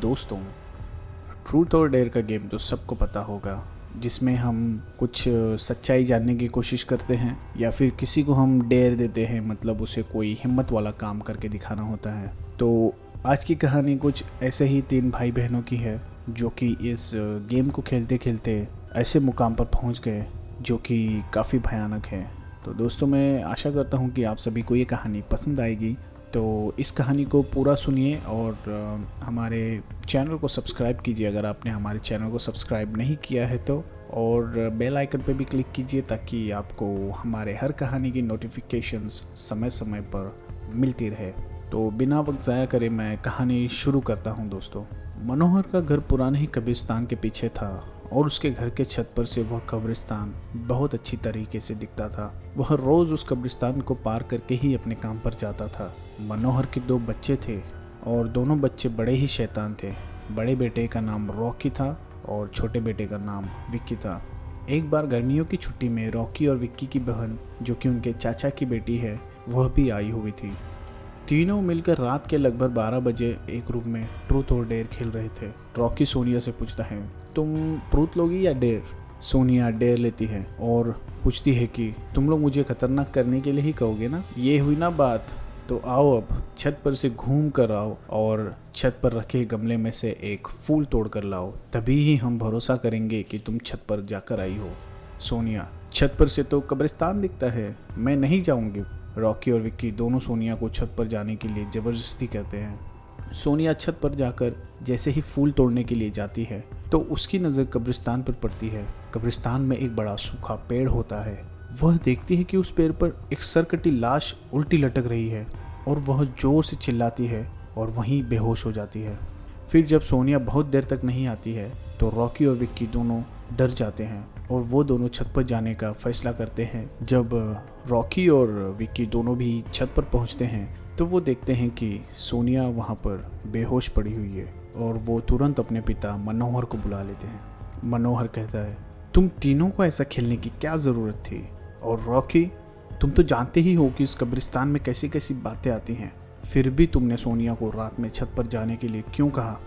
दोस्तों ट्रूथ और डेयर का गेम तो सबको पता होगा, जिसमें हम कुछ सच्चाई जानने की कोशिश करते हैं, या फिर किसी को हम डेयर देते हैं मतलब उसे कोई हिम्मत वाला काम करके दिखाना होता है। तो आज की कहानी कुछ ऐसे ही तीन भाई बहनों की है, जो कि इस गेम को खेलते खेलते ऐसे मुकाम पर पहुँच गए, जो कि काफ़ी भयानक है। तो दोस्तों, मैं आशा करता हूँ कि आप सभी को ये कहानी पसंद आएगी तो इस कहानी को पूरा सुनिए और हमारे चैनल को सब्सक्राइब कीजिए अगर आपने हमारे चैनल को सब्सक्राइब नहीं किया है तो और बेल आइकन पर भी क्लिक कीजिए ताकि आपको हमारे हर कहानी की नोटिफिकेशंस समय समय पर मिलती रहे। तो बिना वक्त ज़ाया करे, मैं कहानी शुरू करता हूँ दोस्तों। मनोहर का घर पुराने ही कब्रिस्तान के पीछे था। और उसके घर के छत पर से वह कब्रिस्तान बहुत अच्छी तरीके से दिखता था। वह रोज़ उस कब्रिस्तान को पार करके ही अपने काम पर जाता था। मनोहर के दो बच्चे थे और दोनों बच्चे बड़े ही शैतान थे। बड़े बेटे का नाम रॉकी था और छोटे बेटे का नाम विक्की था। एक बार गर्मियों की छुट्टी में रॉकी और विक्की की बहन, जो कि उनके चाचा की बेटी है, वह भी आई हुई थी। तीनों मिलकर रात के लगभग 12 बजे एक रूम में ट्रूथ और डेयर खेल रहे थे। रॉकी सोनिया से पूछता है, तुम ट्रूथ लोगी या डेयर सोनिया डेयर लेती है और पूछती है कि, तुम लोग मुझे खतरनाक करने के लिए ही कहोगे ना? ये हुई ना बात तो आओ अब, छत पर से घूम कर आओ और छत पर रखे गमले में से एक फूल तोड़ कर लाओ। तभी ही हम भरोसा करेंगे कि तुम छत पर जाकर आई हो। सोनिया, छत पर से तो कब्रिस्तान दिखता है, मैं नहीं जाऊँगी। रॉकी और विक्की दोनों सोनिया को छत पर जाने के लिए ज़बरदस्ती करते हैं। सोनिया छत पर जाकर जैसे ही फूल तोड़ने के लिए जाती है तो उसकी नज़र कब्रिस्तान पर पड़ती है। कब्रिस्तान में एक बड़ा सूखा पेड़ होता है। वह देखती है कि उस पेड़ पर एक सरकटी लाश उल्टी लटक रही है और वह ज़ोर से चिल्लाती है और वहीं बेहोश हो जाती है। फिर जब सोनिया बहुत देर तक नहीं आती है तो रॉकी और विक्की दोनों डर जाते हैं। और वो दोनों छत पर जाने का फैसला करते हैं। जब रॉकी और विक्की दोनों भी छत पर पहुँचते हैं तो वो देखते हैं कि सोनिया वहाँ पर बेहोश पड़ी हुई है और वो तुरंत अपने पिता मनोहर को बुला लेते हैं। मनोहर कहता है, तुम तीनों को ऐसा खेलने की क्या ज़रूरत थी? और रॉकी, तुम तो जानते ही हो कि उस कब्रिस्तान में कैसी कैसी बातें आती हैं। फिर भी तुमने सोनिया को रात में छत पर जाने के लिए क्यों कहा?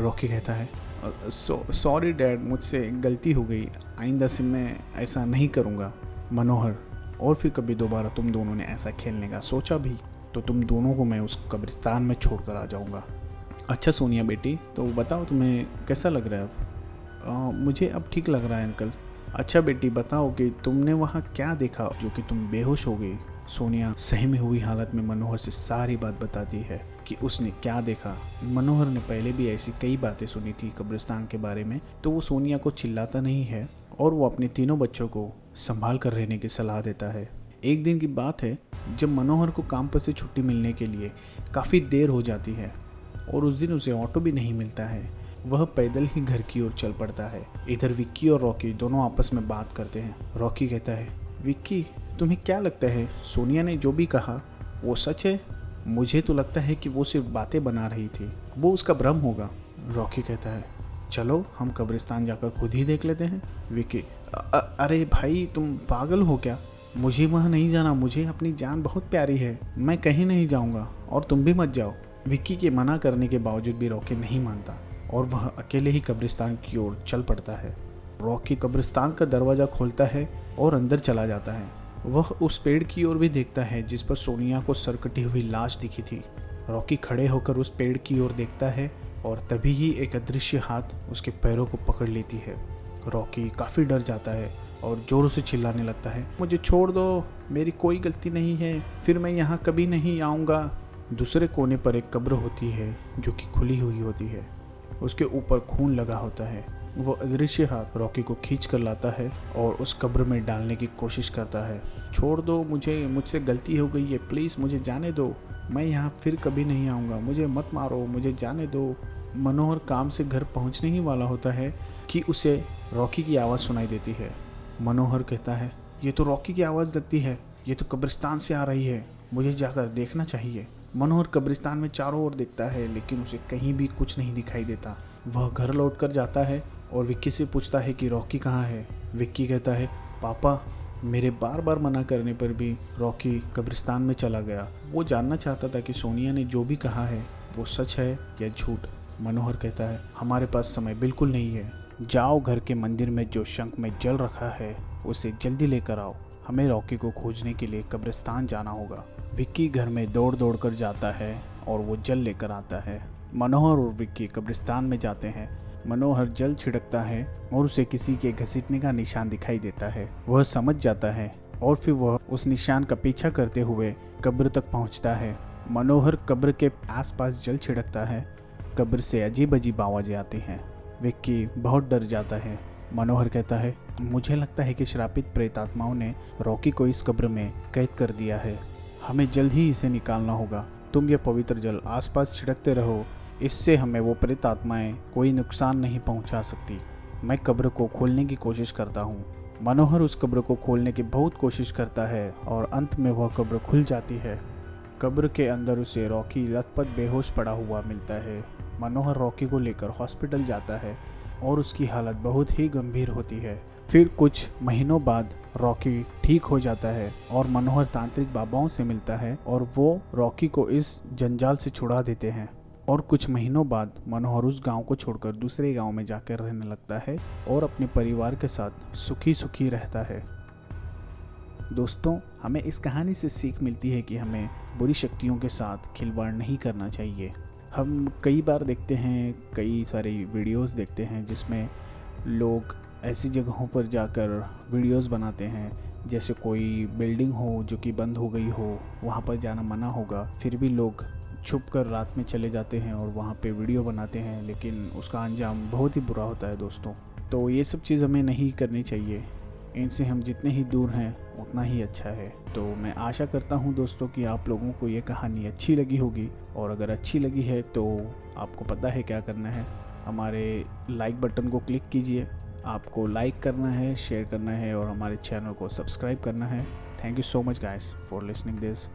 रॉकी कहता है सॉरी डैड मुझसे गलती हो गई। आइंदा से मैं ऐसा नहीं करूँगा, मनोहर। और फिर कभी दोबारा तुम दोनों ने ऐसा खेलने का सोचा भी तो तुम दोनों को मैं उस कब्रिस्तान में छोड़ कर आ जाऊँगा। अच्छा सोनिया बेटी तो बताओ तुम्हें कैसा लग रहा है अब? मुझे अब ठीक लग रहा है अंकल। अच्छा बेटी, बताओ कि तुमने वहाँ क्या देखा जो कि तुम बेहोश हो गई? सोनिया सहमी हुई हालत में मनोहर से सारी बात बताती है कि उसने क्या देखा। मनोहर ने पहले भी ऐसी कई बातें सुनी थी कब्रिस्तान के बारे में तो वो सोनिया को चिल्लाता नहीं है और वो अपने तीनों बच्चों को संभाल कर रहने की सलाह देता है। एक दिन की बात है, जब मनोहर को काम पर से छुट्टी मिलने के लिए काफ़ी देर हो जाती है और उस दिन उसे ऑटो भी नहीं मिलता है, वह पैदल ही घर की ओर चल पड़ता है। इधर विक्की और रॉकी दोनों आपस में बात करते हैं। रॉकी कहता है, विक्की तुम्हें क्या लगता है? सोनिया ने जो भी कहा, वो सच है? मुझे तो लगता है कि वो सिर्फ़ बातें बना रही थी। वो उसका भ्रम होगा। रॉकी कहता है, चलो, हम कब्रिस्तान जाकर खुद ही देख लेते हैं। विकी अरे भाई, तुम पागल हो क्या? मुझे वहाँ नहीं जाना। मुझे अपनी जान बहुत प्यारी है। मैं कहीं नहीं जाऊँगा। और तुम भी मत जाओ। विक्की के मना करने के बावजूद भी रॉकी नहीं मानता। और वह अकेले ही कब्रिस्तान की ओर चल पड़ता है। रॉकी कब्रिस्तान का दरवाज़ा खोलता है और अंदर चला जाता है। वह उस पेड़ की ओर भी देखता है, जिस पर सोनिया को सरकटी हुई लाश दिखी थी। रॉकी खड़े होकर उस पेड़ की ओर देखता है और तभी ही एक अदृश्य हाथ उसके पैरों को पकड़ लेती है। रॉकी काफ़ी डर जाता है और ज़ोरों से चिल्लाने लगता है, मुझे छोड़ दो, मेरी कोई गलती नहीं है, फिर मैं यहाँ कभी नहीं आऊँगा। दूसरे कोने पर एक कब्र होती है, जो कि खुली हुई होती है। उसके ऊपर खून लगा होता है। वो अदृश्य हाथ रॉकी को खींच कर लाता है और उस कब्र में डालने की कोशिश करता है। छोड़ दो मुझे, मुझसे गलती हो गई है प्लीज़ मुझे जाने दो। मैं यहाँ फिर कभी नहीं आऊँगा, मुझे मत मारो, मुझे जाने दो। मनोहर काम से घर पहुँचने ही वाला होता है कि उसे रॉकी की आवाज़ सुनाई देती है। मनोहर कहता है, ये तो रॉकी की आवाज़ लगती है, ये तो कब्रिस्तान से आ रही है, मुझे जाकर देखना चाहिए। मनोहर कब्रिस्तान में चारों ओर देखता है, लेकिन उसे कहीं भी कुछ नहीं दिखाई देता। वह घर लौट कर जाता है और विक्की से पूछता है कि रॉकी कहाँ है? विक्की कहता है, पापा, मेरे बार बार मना करने पर भी रॉकी कब्रिस्तान में चला गया। वो जानना चाहता था कि सोनिया ने जो भी कहा है, वो सच है या झूठ। मनोहर कहता है, हमारे पास समय बिल्कुल नहीं है। जाओ घर के मंदिर में जो शंख में जल रखा है, उसे जल्दी लेकर आओ। हमें रॉकी को खोजने के लिए कब्रिस्तान जाना होगा। विक्की घर में दौड़ दौड़ कर जाता है और वो जल लेकर आता है। मनोहर और विक्की कब्रिस्तान में जाते हैं। मनोहर जल छिड़कता है और उसे किसी के घसीटने का निशान दिखाई देता है। वह समझ जाता है और फिर वह उस निशान का पीछा करते हुए कब्र तक पहुँचता है। मनोहर कब्र के आसपास जल छिड़कता है। कब्र से अजीब अजीब आवाज़ें आती हैं। विक्की बहुत डर जाता है। मनोहर कहता है, मुझे लगता है कि श्रापित प्रेत आत्माओं ने रॉकी को इस कब्र में कैद कर दिया है। हमें जल्द ही इसे निकालना होगा। तुम यह पवित्र जल आसपास छिड़कते रहो इससे हमें वो प्रेत आत्माएँ कोई नुकसान नहीं पहुँचा सकती। मैं कब्र को खोलने की कोशिश करता हूँ। मनोहर उस कब्र को खोलने की बहुत कोशिश करता है और अंत में वह कब्र खुल जाती है। कब्र के अंदर उसे रॉकी लथपथ बेहोश पड़ा हुआ मिलता है। मनोहर रॉकी को लेकर हॉस्पिटल जाता है और उसकी हालत बहुत ही गंभीर होती है। फिर कुछ महीनों बाद रॉकी ठीक हो जाता है और मनोहर तांत्रिक बाबाओं से मिलता है और वो रॉकी को इस जंजाल से छुड़ा देते हैं। और कुछ महीनों बाद मनोहर उस गाँव को छोड़कर दूसरे गाँव में जाकर रहने लगता है और अपने परिवार के साथ सुखी सुखी रहता है। दोस्तों, हमें इस कहानी से सीख मिलती है कि हमें बुरी शक्तियों के साथ खिलवाड़ नहीं करना चाहिए। हम कई बार देखते हैं, कई सारी वीडियोस देखते हैं जिसमें लोग ऐसी जगहों पर जाकर वीडियोस बनाते हैं। जैसे कोई बिल्डिंग हो जो कि बंद हो गई हो, वहाँ पर जाना मना होगा, फिर भी लोग छुप कर रात में चले जाते हैं और वहाँ पे वीडियो बनाते हैं, लेकिन उसका अंजाम बहुत ही बुरा होता है दोस्तों। तो ये सब चीज़ हमें नहीं करनी चाहिए। इनसे हम जितने ही दूर हैं, उतना ही अच्छा है। तो मैं आशा करता हूँ दोस्तों कि आप लोगों को ये कहानी अच्छी लगी होगी। और अगर अच्छी लगी है तो आपको पता है क्या करना है। हमारे लाइक बटन को क्लिक कीजिए। आपको लाइक करना है शेयर करना है और हमारे चैनल को सब्सक्राइब करना है। Thank you so much guys for listening this